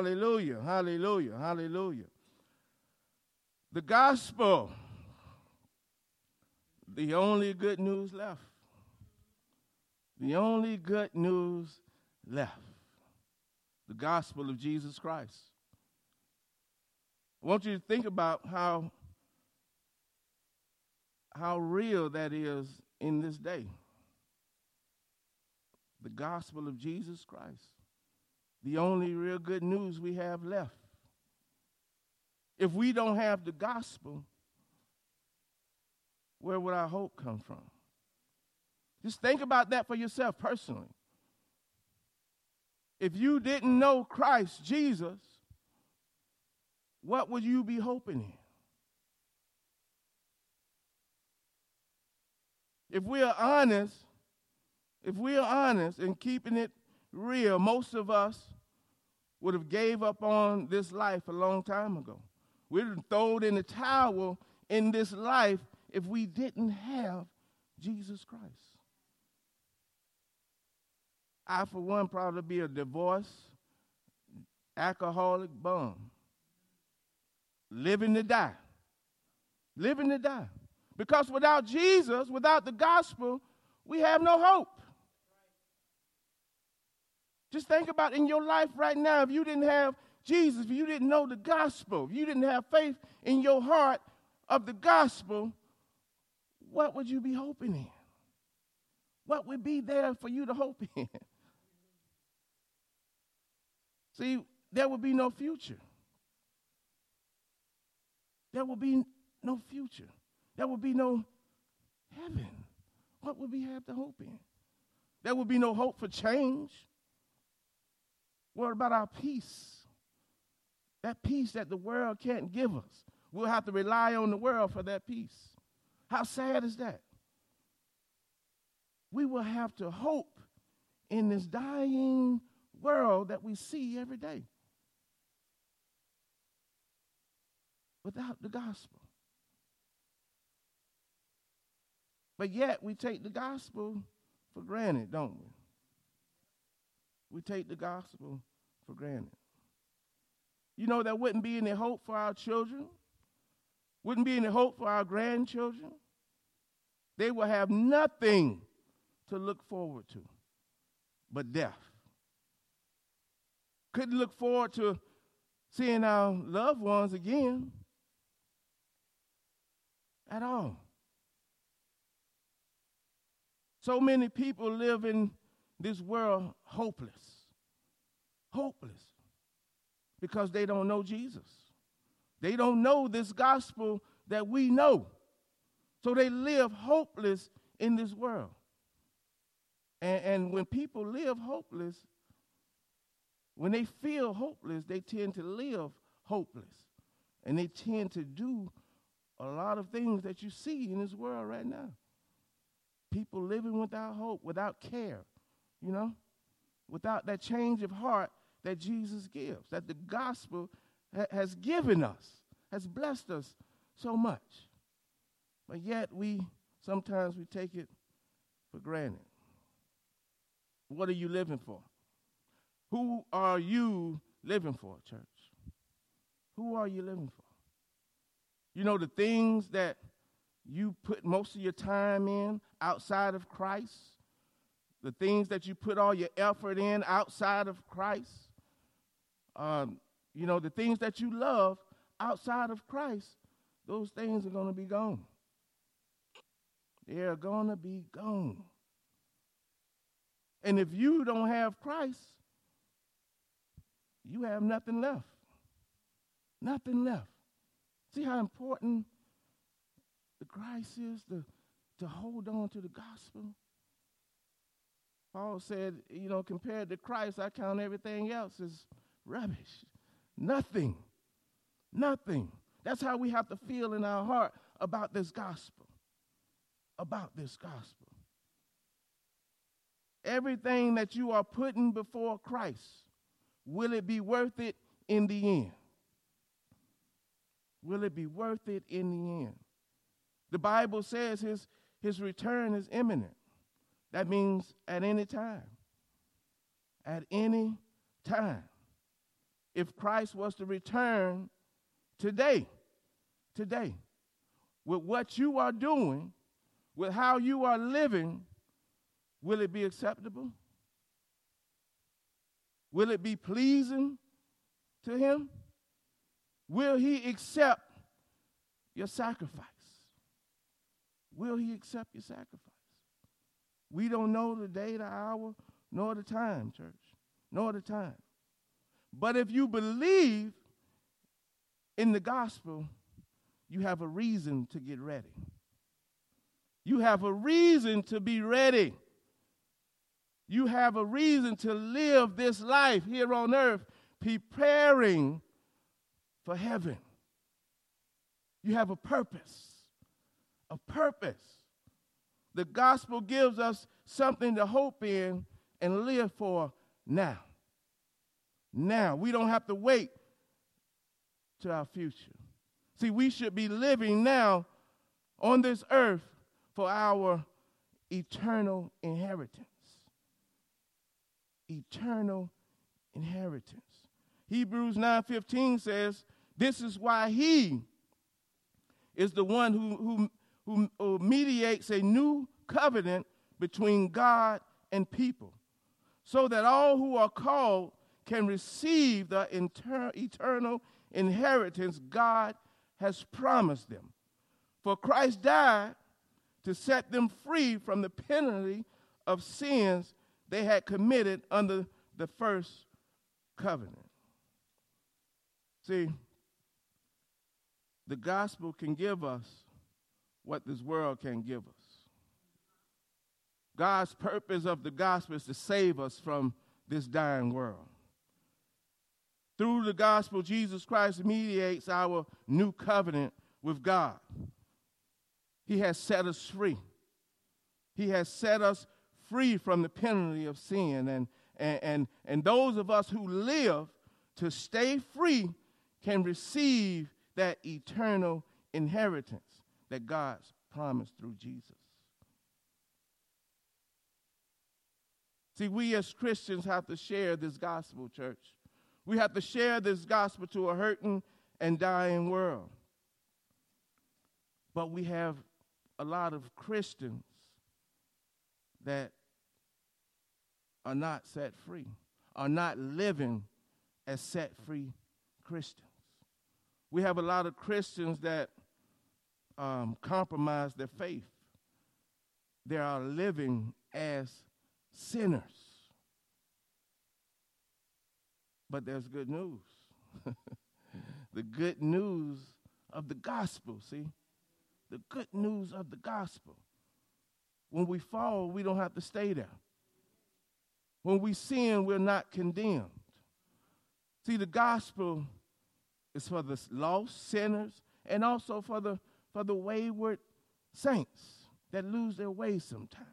Hallelujah. Hallelujah. Hallelujah. The gospel, the only good news left. The only good news left. The gospel of Jesus Christ. I want you to think about how, how real that is in this day. The gospel of Jesus Christ. The only real good news we have left. If we don't have the gospel, where would our hope come from? Just think about that for yourself personally. If you didn't know Christ Jesus, what would you be hoping in? If we are honest, if we are honest and keeping it real, most of us would have gave up on this life a long time ago. We'd have thrown in the towel in this life if we didn't have Jesus Christ. I, for one, probably be a divorced, alcoholic bum. Living to die. Living to die. Because without Jesus, without the gospel, we have no hope. Just think about in your life right now, if you didn't have Jesus, if you didn't know the gospel, if you didn't have faith in your heart of the gospel, what would you be hoping in? What would be there for you to hope in? See, there would be no future. There would be no future. There would be no heaven. What would we have to hope in? There would be no hope for change. What about our peace? That peace that the world can't give us. We'll have to rely on the world for that peace. How sad is that? We will have to hope in this dying world that we see every day without the gospel. But yet we take the gospel for granted, don't we? We take the gospel for granted. You know, there wouldn't be any hope for our children, wouldn't be any hope for our grandchildren. They will have nothing to look forward to but death. Couldn't look forward to seeing our loved ones again at all. So many people live in this world hopeless. Hopeless. Because they don't know Jesus. They don't know this gospel that we know. So they live hopeless in this world. And, and when people live hopeless, when they feel hopeless, they tend to live hopeless. And they tend to do a lot of things that you see in this world right now. People living without hope, without care, you know, without that change of heart that Jesus gives, that the gospel ha- has given us, has blessed us so much. But yet we sometimes we take it for granted. What are you living for? Who are you living for, church? Who are you living for? You know, the things that you put most of your time in outside of Christ, the things that you put all your effort in outside of Christ, um, you know, the things that you love outside of Christ, those things are going to be gone. They're going to be gone. And if you don't have Christ, you have nothing left. Nothing left. See how important the Christ is to, to hold on to the gospel? Paul said, you know, compared to Christ, I count everything else as rubbish. Nothing. Nothing. That's how we have to feel in our heart about this gospel. About this gospel. Everything that you are putting before Christ, will it be worth it in the end? Will it be worth it in the end? The Bible says his, his return is imminent. That means at any time. At any time. if Christ was to return today, today, with what you are doing, with how you are living, will it be acceptable? Will it be pleasing to him? Will he accept your sacrifice? Will he accept your sacrifice? We don't know the day, the hour, nor the time, church, nor the time. But if you believe in the gospel, you have a reason to get ready. You have a reason to be ready. You have a reason to live this life here on earth preparing for heaven. You have a purpose. A purpose. The gospel gives us something to hope in and live for now. Now. We don't have to wait to our future. See, we should be living now on this earth for our eternal inheritance. Eternal inheritance. Hebrews 9:15 says, "This is why he is the one who, who, who, who mediates a new covenant between God and people, so that all who are called can receive the inter- eternal inheritance God has promised them. For Christ died to set them free from the penalty of sins they had committed under the first covenant. See, the gospel can give us what this world can give us. God's purpose of the gospel is to save us from this dying world. Through the gospel, Jesus Christ mediates our new covenant with God. He has set us free. He has set us free from the penalty of sin. And, and, and, and those of us who live to stay free can receive that eternal inheritance that God's promised through Jesus. See, we as Christians have to share this gospel, church. We have to share this gospel to a hurting and dying world. But we have a lot of Christians that are not set free, are not living as set free Christians. We have a lot of Christians that um, compromise their faith. They are living as sinners. But there's good news. the good news of the gospel, see? The good news of the gospel. When we fall, we don't have to stay there. When we sin, we're not condemned. See, the gospel is for the lost sinners and also for the for the wayward saints that lose their way sometimes.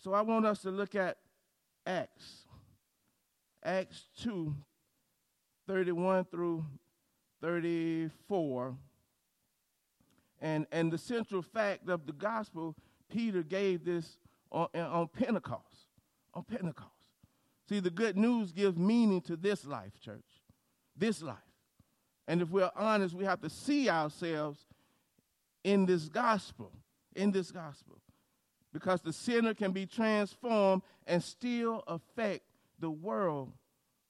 So I want us to look at Acts. Acts 2, 31 through 34. And, and the central fact of the gospel, Peter gave this on, on Pentecost. On Pentecost. See, the good news gives meaning to this life, church. This life. And if we're honest, we have to see ourselves in this gospel. In this gospel. Because the sinner can be transformed and still affect the world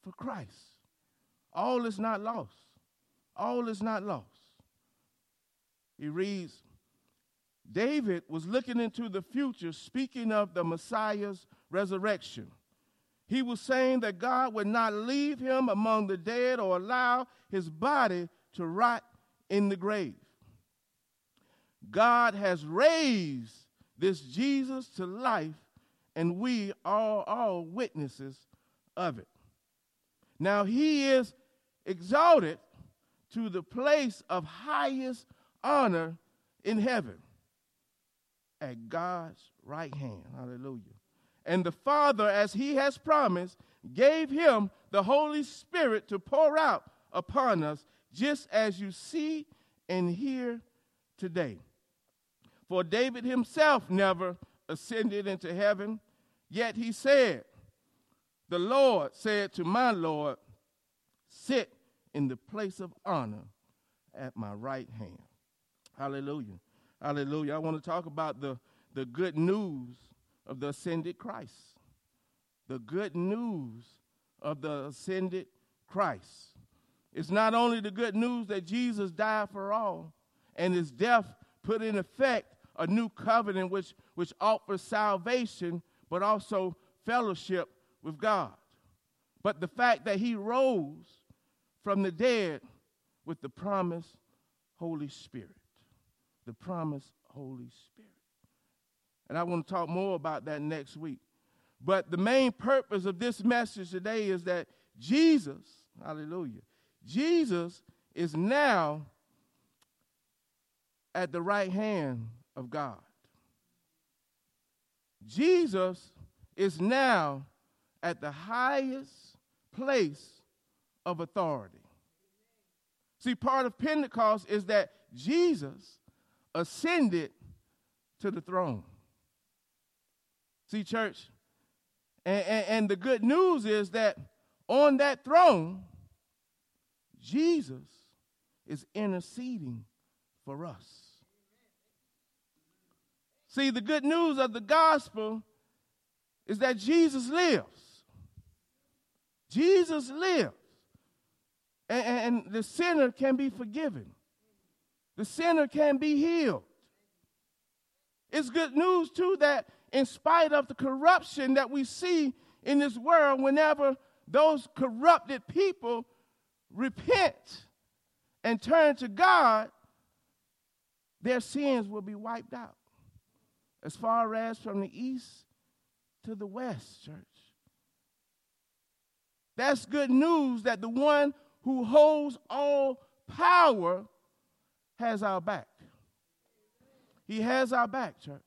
for Christ. All is not lost. All is not lost. He reads David was looking into the future, speaking of the Messiah's resurrection. He was saying that God would not leave him among the dead or allow his body to rot in the grave. God has raised this Jesus to life, and we are all witnesses of it. Now he is exalted to the place of highest honor in heaven at God's right hand. Hallelujah. And the Father, as he has promised, gave him the Holy Spirit to pour out upon us, just as you see and hear today. For David himself never ascended into heaven, yet he said, the Lord said to my Lord, Sit in the place of honor at my right hand. Hallelujah. Hallelujah. I want to talk about the, the good news of the ascended Christ. The good news of the ascended Christ. It's not only the good news that Jesus died for all and his death put in effect a new covenant which, which offers salvation, but also fellowship with God. But the fact that he rose from the dead with the promised Holy Spirit. The promised Holy Spirit. And I want to talk more about that next week. But the main purpose of this message today is that Jesus, hallelujah, Jesus is now at the right hand of God. Jesus is now at the highest place of authority. See, part of Pentecost is that Jesus ascended to the throne. See, church, and, and, and, the good news is that on that throne, Jesus is interceding for us. See, the good news of the gospel is that Jesus lives. Jesus lives. And, and, the sinner can be forgiven, the sinner can be healed. It's good news, too, that in spite of the corruption that we see in this world, whenever those corrupted people repent and turn to God, their sins will be wiped out. As far as from the east to the west, church. That's good news that the one who holds all power has our back. He has our back, church.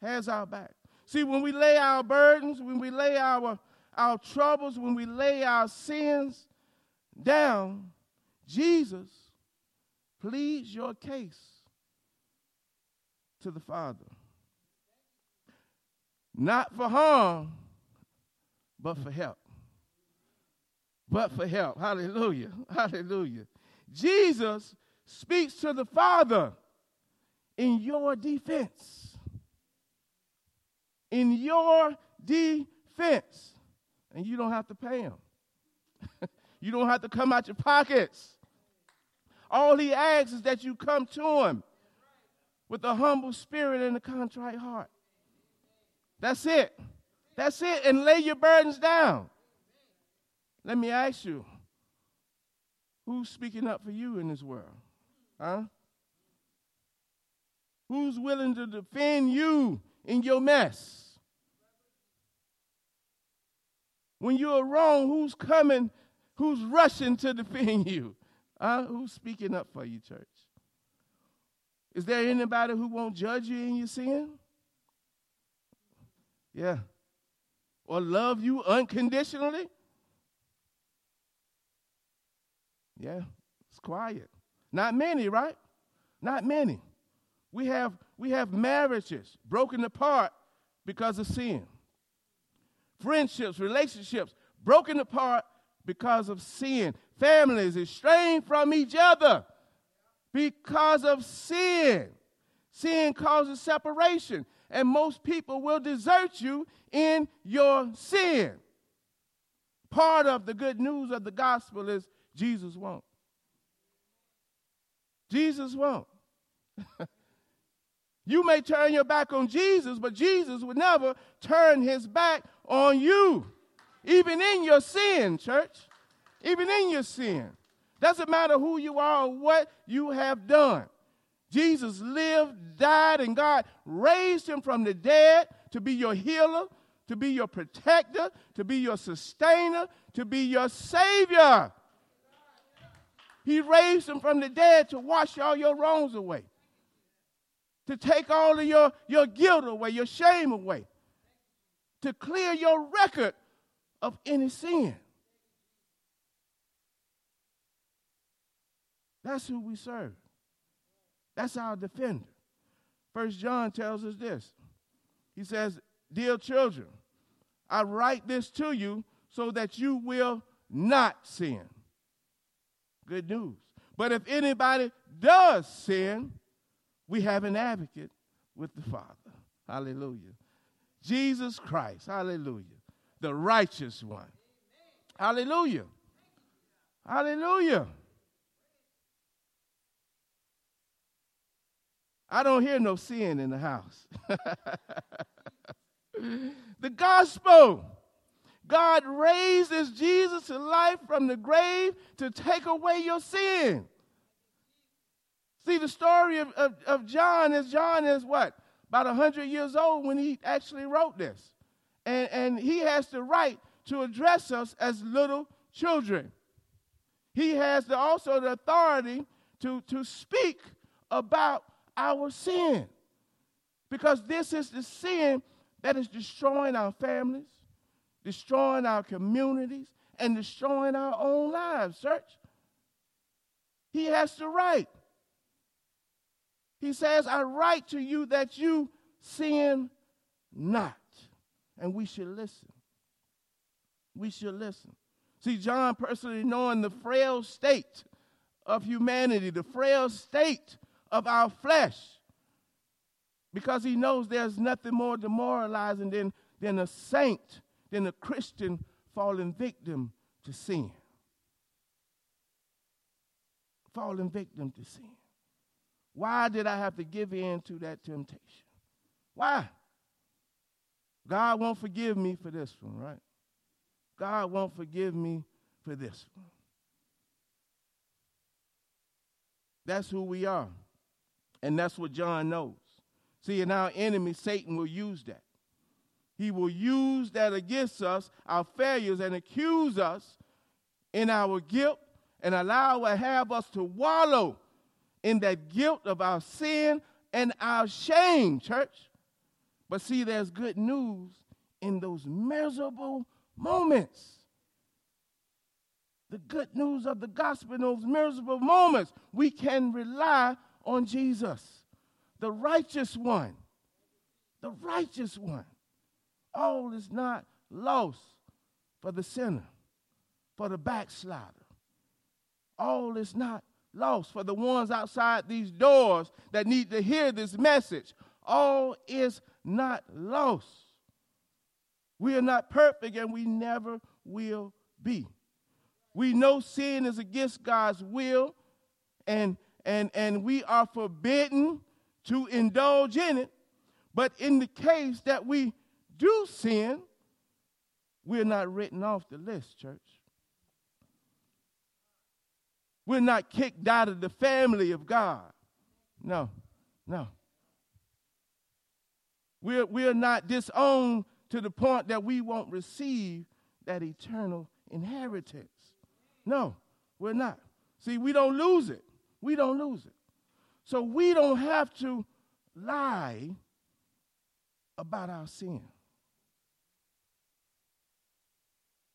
Has our back. See, when we lay our burdens, when we lay our, our troubles, when we lay our sins down, Jesus pleads your case to the Father. Not for harm, but for help but for help. Hallelujah. Hallelujah. Jesus speaks to the Father in your defense. In your defense. And you don't have to pay him. you don't have to come out your pockets. All he asks is that you come to him with a humble spirit and a contrite heart. That's it. That's it. And lay your burdens down. Let me ask you who's speaking up for you in this world? Huh? Who's willing to defend you in your mess? When you're wrong, who's coming, who's rushing to defend you? Huh? Who's speaking up for you, church? Is there anybody who won't judge you in your sin? Yeah. Or love you unconditionally? Yeah, it's quiet. Not many, right? Not many. We have we have marriages broken apart because of sin. Friendships, relationships broken apart because of sin. Families estranged from each other because of sin. Sin causes separation, and most people will desert you in your sin. Part of the good news of the gospel is Jesus won't. Jesus won't. you may turn your back on Jesus, but Jesus would never turn his back on you, even in your sin, church. Even in your sin. Doesn't matter who you are or what you have done. Jesus lived, died, and God raised him from the dead to be your healer, to be your protector, to be your sustainer, to be your savior. He raised him from the dead to wash all your wrongs away, to take all of your, your guilt away, your shame away, to clear your record of any sin. That's who we serve. That's our defender. First John tells us this. He says, Dear children, I write this to you so that you will not sin. Good news. But if anybody does sin, we have an advocate with the Father. Hallelujah. Jesus Christ. Hallelujah. The righteous one. Hallelujah. Hallelujah. I don't hear no sin in the house. the gospel. God raises Jesus to life from the grave to take away your sin. See, the story of, of, of John is John is what? About 100 years old when he actually wrote this. And, and he has the right to address us as little children. He has the, also the authority to, to speak about our sin. Because this is the sin that is destroying our families, destroying our communities, and destroying our own lives, church. He has the right. He says, I write to you that you sin not. And we should listen. We should listen. See, John personally knowing the frail state of humanity, the frail state of our flesh, because he knows there's nothing more demoralizing than, than a saint, than a Christian falling victim to sin. Falling victim to sin. Why did I have to give in to that temptation? Why? God won't forgive me for this one, right? God won't forgive me for this one. That's who we are. And that's what John knows. See, and our enemy, Satan, will use that. He will use that against us, our failures, and accuse us in our guilt and allow or have us to wallow in that guilt of our sin and our shame, church. But see, there's good news in those miserable moments. The good news of the gospel in those miserable moments, we can rely on Jesus, the righteous one. The righteous one. All is not lost for the sinner, for the backslider. All is not lost for the ones outside these doors that need to hear this message. All is not lost. We are not perfect and we never will be. We know sin is against God's will and and and we are forbidden to indulge in it. But in the case that we do sin, we're not written off the list, church. We're not kicked out of the family of God. No, no. We're, we're not disowned to the point that we won't receive that eternal inheritance. No, we're not. See, we don't lose it. We don't lose it. So we don't have to lie about our sin.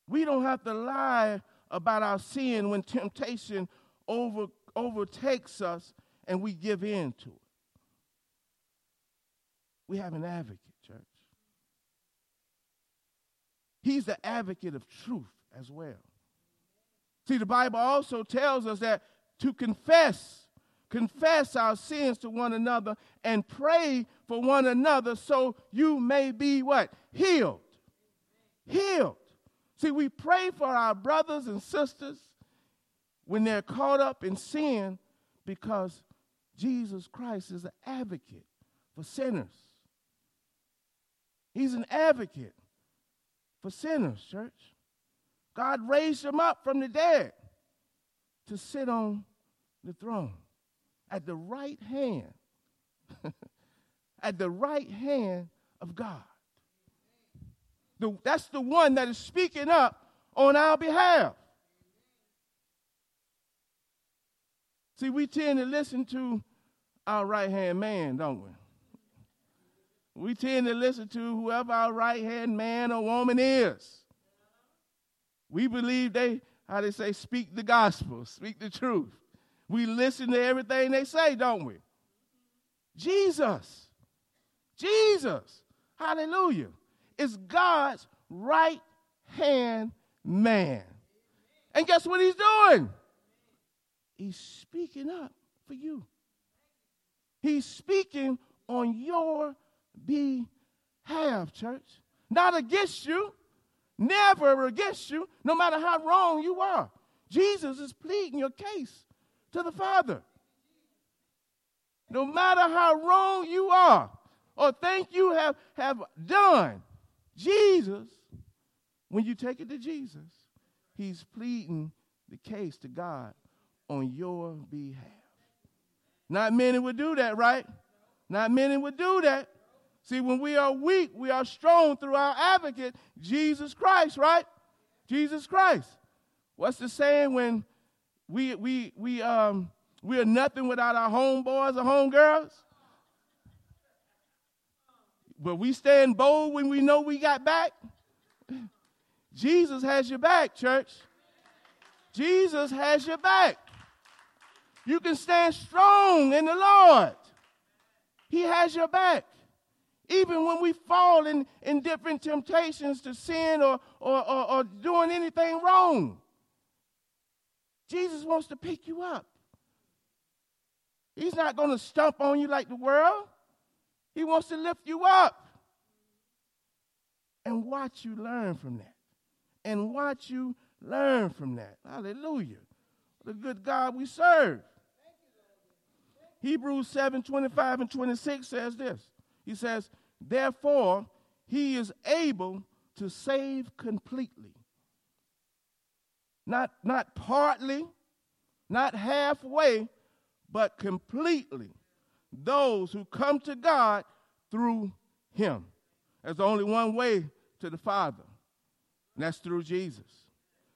We don't have to lie about our sin when temptation over, overtakes us and we give in to it. We have an advocate, church. He's the advocate of truth as well. See, the Bible also tells us that to confess, confess our sins to one another and pray for one another so you may be what? Healed. Healed. See, we pray for our brothers and sisters when they're caught up in sin because Jesus Christ is an advocate for sinners. He's an advocate for sinners, church. God raised him up from the dead to sit on the throne at the right hand, at the right hand of God. The, that's the one that is speaking up on our behalf. See, we tend to listen to our right hand man, don't we? We tend to listen to whoever our right hand man or woman is. We believe they, how they say, speak the gospel, speak the truth. We listen to everything they say, don't we? Jesus, Jesus, hallelujah, is God's right hand man. And guess what he's doing? He's speaking up for you. He's speaking on your behalf, church. Not against you, never against you, no matter how wrong you are. Jesus is pleading your case to the Father. No matter how wrong you are or think you have, have done, Jesus, when you take it to Jesus, he's pleading the case to God on your behalf. Not many would do that, right? Not many would do that. See, when we are weak, we are strong through our advocate, Jesus Christ, right? Jesus Christ. What's the saying when we we we um we are nothing without our homeboys or homegirls? But we stand bold when we know we got back. Jesus has your back, church. Jesus has your back. You can stand strong in the Lord. He has your back. Even when we fall in, in different temptations to sin or, or, or, or doing anything wrong, Jesus wants to pick you up. He's not going to stomp on you like the world. He wants to lift you up and watch you learn from that. And watch you learn from that. Hallelujah. The good God we serve. Hebrews 7 25 and 26 says this. He says, Therefore, he is able to save completely. Not, not partly, not halfway, but completely those who come to God through him. There's only one way to the Father, and that's through Jesus.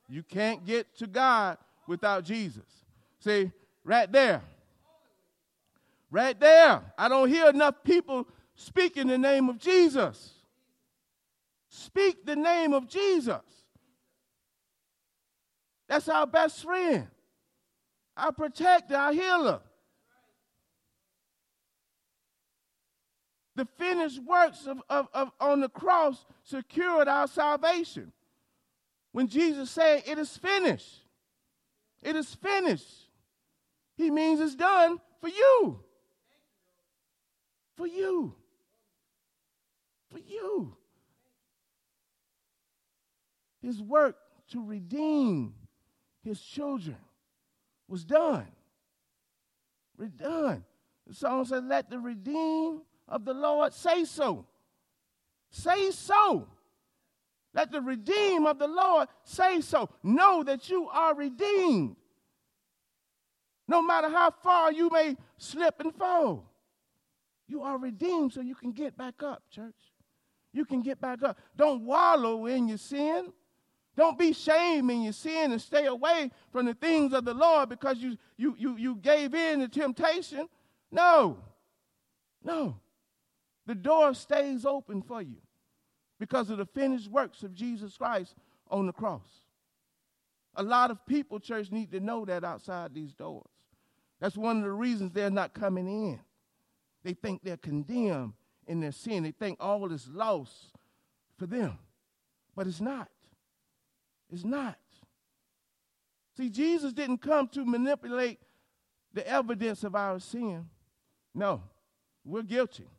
You can't get to God without Jesus. See, right there. Right there. I don't hear enough people speak in the name of Jesus. Speak the name of Jesus. That's our best friend, our protector, our healer. The finished works of, of, of on the cross secured our salvation. When Jesus said, It is finished, it is finished, he means it's done for you. For you. For you. His work to redeem his children was done. Redone. The song says, Let the redeemed of the Lord say so. Say so. Let the redeemed of the Lord say so. Know that you are redeemed. No matter how far you may slip and fall, you are redeemed so you can get back up, church. You can get back up. Don't wallow in your sin. Don't be shamed in your sin and stay away from the things of the Lord because you, you, you, you gave in to temptation. No. No. The door stays open for you because of the finished works of Jesus Christ on the cross. A lot of people, church, need to know that outside these doors. That's one of the reasons they're not coming in. They think they're condemned in their sin. They think all is lost for them. But it's not. It's not. See, Jesus didn't come to manipulate the evidence of our sin. No, we're guilty.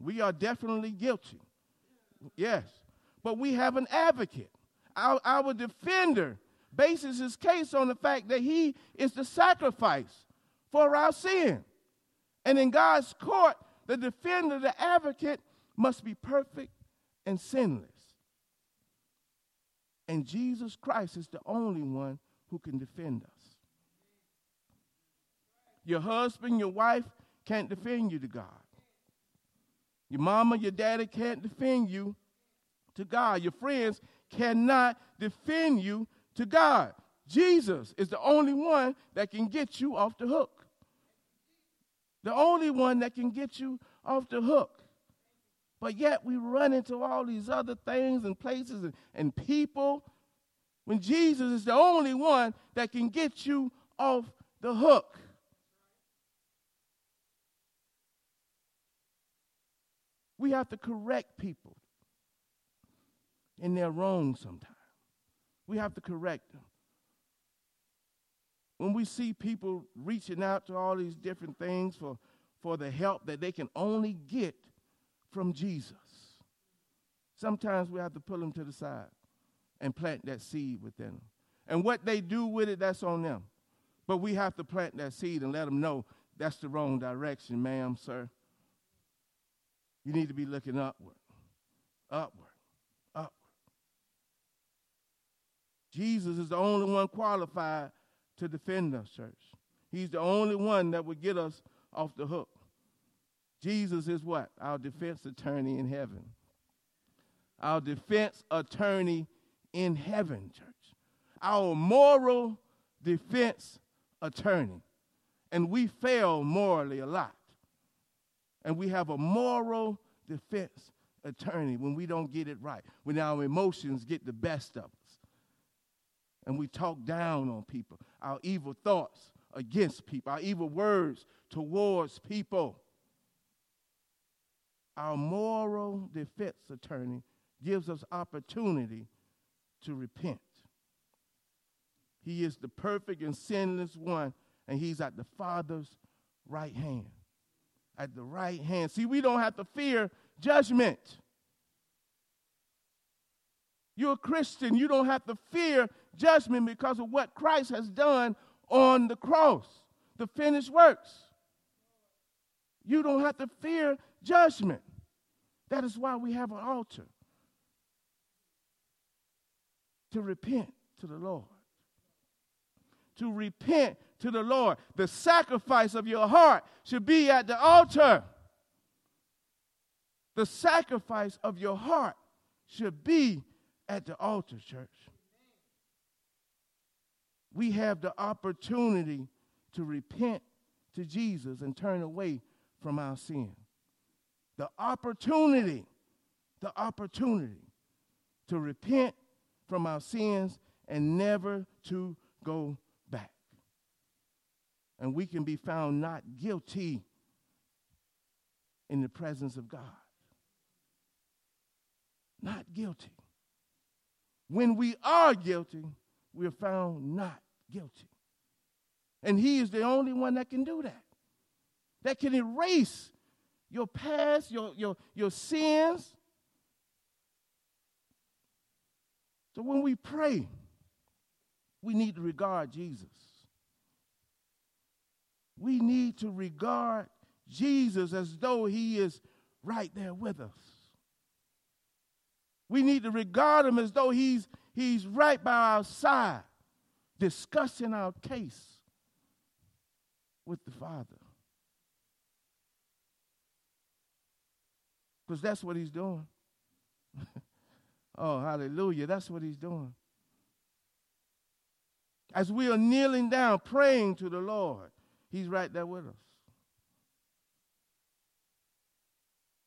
We are definitely guilty. Yes. But we have an advocate. Our, our defender bases his case on the fact that he is the sacrifice for our sin. And in God's court, the defender, the advocate, must be perfect and sinless. And Jesus Christ is the only one who can defend us. Your husband, your wife can't defend you to God. Your mama, your daddy can't defend you to God. Your friends cannot defend you to God. Jesus is the only one that can get you off the hook. The only one that can get you off the hook. But yet we run into all these other things and places and, and people when Jesus is the only one that can get you off the hook. We have to correct people in their wrong sometimes. We have to correct them. When we see people reaching out to all these different things for, for the help that they can only get from Jesus, sometimes we have to pull them to the side and plant that seed within them. And what they do with it, that's on them. But we have to plant that seed and let them know that's the wrong direction, ma'am, sir. You need to be looking upward, upward, upward. Jesus is the only one qualified to defend us, church. He's the only one that would get us off the hook. Jesus is what? Our defense attorney in heaven. Our defense attorney in heaven, church. Our moral defense attorney. And we fail morally a lot. And we have a moral defense attorney when we don't get it right, when our emotions get the best of us. And we talk down on people, our evil thoughts against people, our evil words towards people. Our moral defense attorney gives us opportunity to repent. He is the perfect and sinless one, and he's at the Father's right hand. At the right hand. See, we don't have to fear judgment. You're a Christian. You don't have to fear judgment because of what Christ has done on the cross, the finished works. You don't have to fear judgment. That is why we have an altar to repent to the Lord to repent to the Lord. The sacrifice of your heart should be at the altar. The sacrifice of your heart should be at the altar, church. We have the opportunity to repent to Jesus and turn away from our sin. The opportunity, the opportunity to repent from our sins and never to go back. and we can be found not guilty in the presence of God. Not guilty. When we are guilty, we are found not guilty. And He is the only one that can do that, that can erase your past, your, your, your sins. So when we pray, we need to regard Jesus we need to regard Jesus as though he is right there with us. We need to regard him as though he's, he's right by our side, discussing our case with the Father. Because that's what he's doing. oh, hallelujah. That's what he's doing. As we are kneeling down, praying to the Lord, He's right there with us.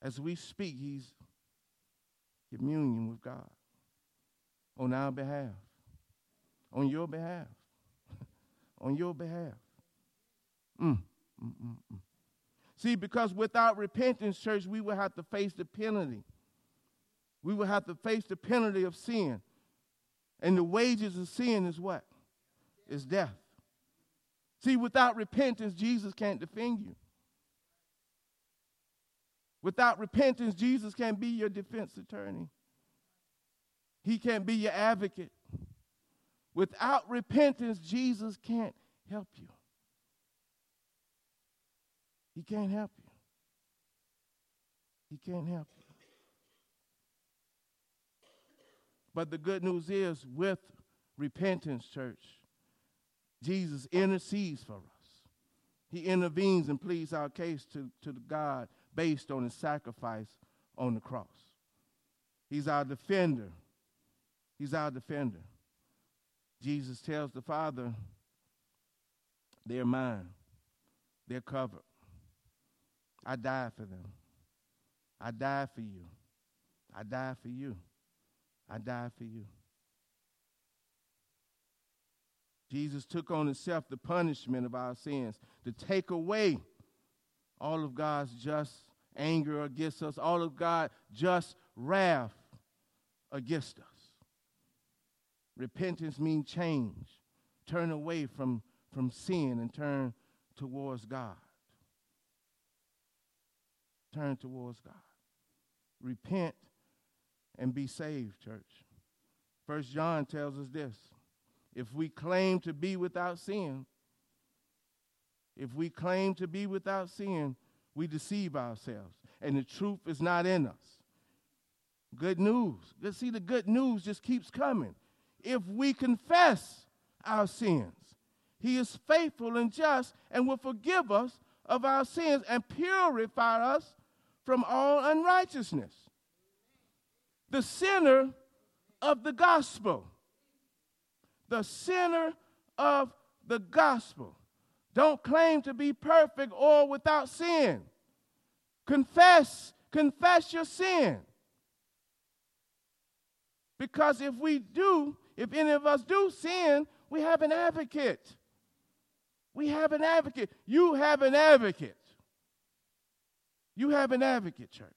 As we speak, He's communion with God on our behalf, on your behalf, on your behalf. Mm, mm, mm, mm, See, because without repentance, church, we will have to face the penalty. We will have to face the penalty of sin. And the wages of sin is what? Is death. See, without repentance, Jesus can't defend you. Without repentance, Jesus can't be your defense attorney. He can't be your advocate. Without repentance, Jesus can't help you. He can't help you. He can't help you. But the good news is, with repentance, church, Jesus intercedes for us. He intervenes and pleads our case to, to God based on his sacrifice on the cross. He's our defender. He's our defender. Jesus tells the Father, they're mine. They're covered. I died for them. I died for you. I died for you. I died for you. Jesus took on himself the punishment of our sins to take away all of God's just anger against us, all of God's just wrath against us. Repentance means change. Turn away from, from sin and turn towards God. Turn towards God. Repent and be saved, church. First John tells us this. If we claim to be without sin, if we claim to be without sin, we deceive ourselves, and the truth is not in us. Good news. See, the good news just keeps coming. If we confess our sins, He is faithful and just and will forgive us of our sins and purify us from all unrighteousness. The center of the gospel. The center of the gospel. Don't claim to be perfect or without sin. Confess, confess your sin. Because if we do, if any of us do sin, we have an advocate. We have an advocate. You have an advocate. You have an advocate, church.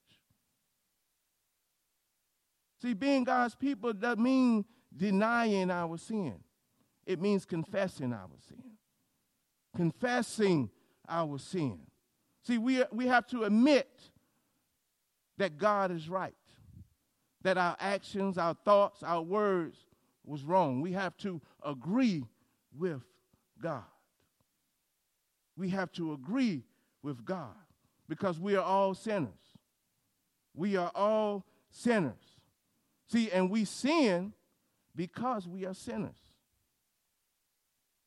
See, being God's people doesn't mean denying our sin, it means confessing our sin. Confessing our sin. See, we, we have to admit that God is right, that our actions, our thoughts, our words was wrong. We have to agree with God. We have to agree with God because we are all sinners. We are all sinners. See, and we sin because we are sinners.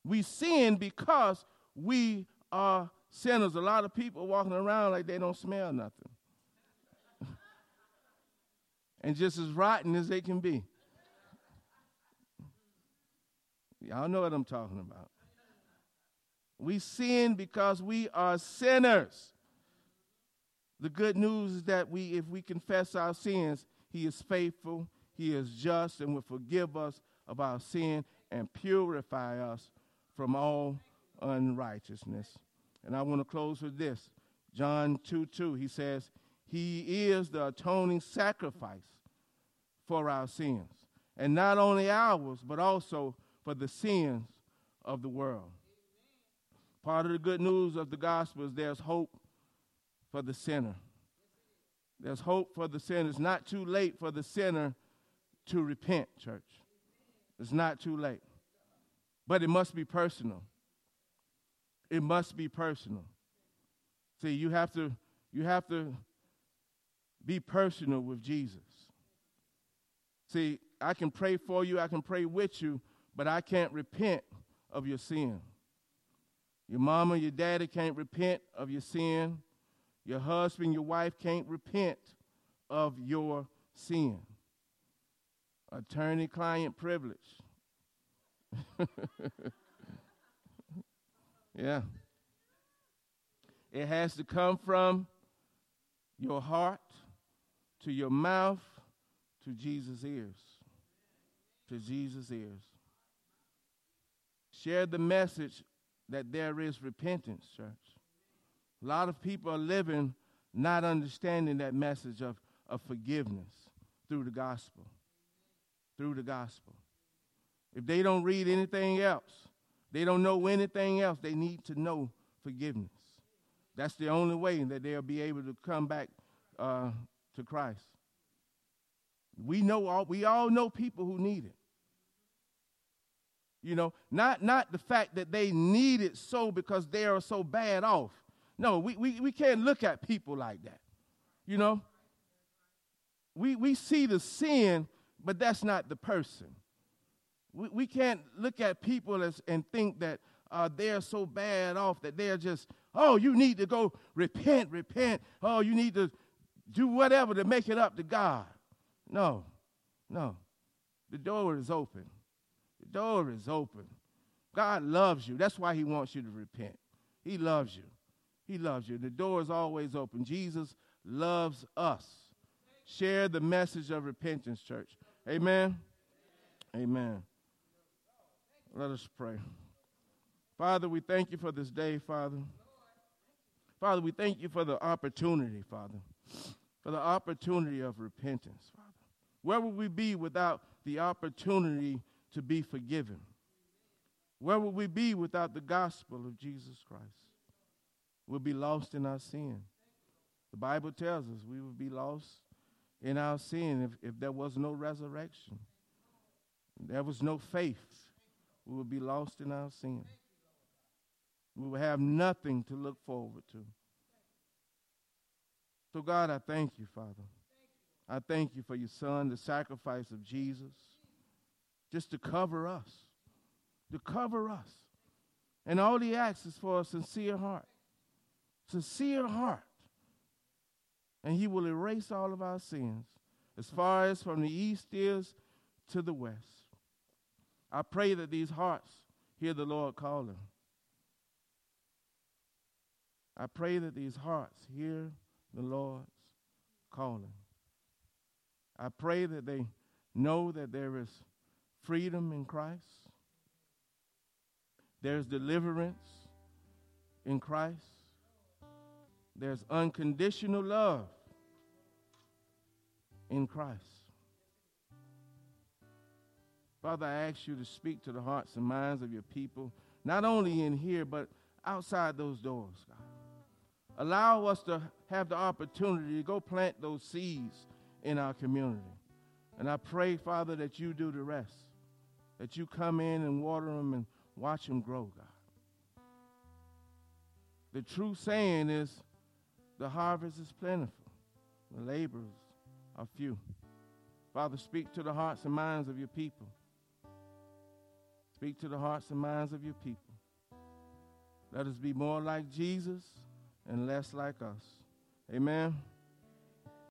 We sin because we are sinners. A lot of people walking around like they don't smell nothing. and just as rotten as they can be. Y'all know what I'm talking about. We sin because we are sinners. The good news is that we, if we confess our sins, He is faithful, He is just, and will forgive us of our sin and purify us from all unrighteousness. And I want to close with this. John 2 2, he says, He is the atoning sacrifice for our sins. And not only ours, but also for the sins of the world. Part of the good news of the gospel is there's hope for the sinner. There's hope for the sinner. It's not too late for the sinner to repent, church. It's not too late. But it must be personal. It must be personal. See, you have to you have to be personal with Jesus. See, I can pray for you, I can pray with you, but I can't repent of your sin. Your mama, your daddy can't repent of your sin. Your husband, your wife can't repent of your sin. Attorney client privilege. yeah. It has to come from your heart to your mouth to Jesus' ears. To Jesus' ears. Share the message that there is repentance, church. A lot of people are living not understanding that message of, of forgiveness through the gospel. Through the gospel. If they don't read anything else, they don't know anything else, they need to know forgiveness. That's the only way that they'll be able to come back uh, to Christ. We know all we all know people who need it. You know, not, not the fact that they need it so because they are so bad off. No, we, we, we can't look at people like that. You know? We, we see the sin, but that's not the person. We, we can't look at people as, and think that uh, they're so bad off that they're just, oh, you need to go repent, repent. Oh, you need to do whatever to make it up to God. No, no. The door is open. The door is open. God loves you. That's why He wants you to repent. He loves you. He loves you. The door is always open. Jesus loves us. Share the message of repentance, church. Amen. Amen. Let us pray. Father, we thank you for this day, Father. Father, we thank you for the opportunity, Father, for the opportunity of repentance, Father. Where would we be without the opportunity to be forgiven. Where would we be without the gospel of Jesus Christ? We'll be lost in our sin. The Bible tells us we would be lost in our sin if, if there was no resurrection. There was no faith. We will be lost in our sin. We will have nothing to look forward to. So, God, I thank you, Father. I thank you for your son, the sacrifice of Jesus, just to cover us, to cover us. And all he asks is for a sincere heart. Sincere heart. And he will erase all of our sins as far as from the east is to the west. I pray that these hearts hear the Lord calling. I pray that these hearts hear the Lord's calling. I pray that they know that there is freedom in Christ, there's deliverance in Christ, there's unconditional love in Christ. Father, I ask you to speak to the hearts and minds of your people, not only in here, but outside those doors, God. Allow us to have the opportunity to go plant those seeds in our community. And I pray, Father, that you do the rest, that you come in and water them and watch them grow, God. The true saying is the harvest is plentiful, the laborers are few. Father, speak to the hearts and minds of your people. Speak to the hearts and minds of your people. Let us be more like Jesus and less like us. Amen.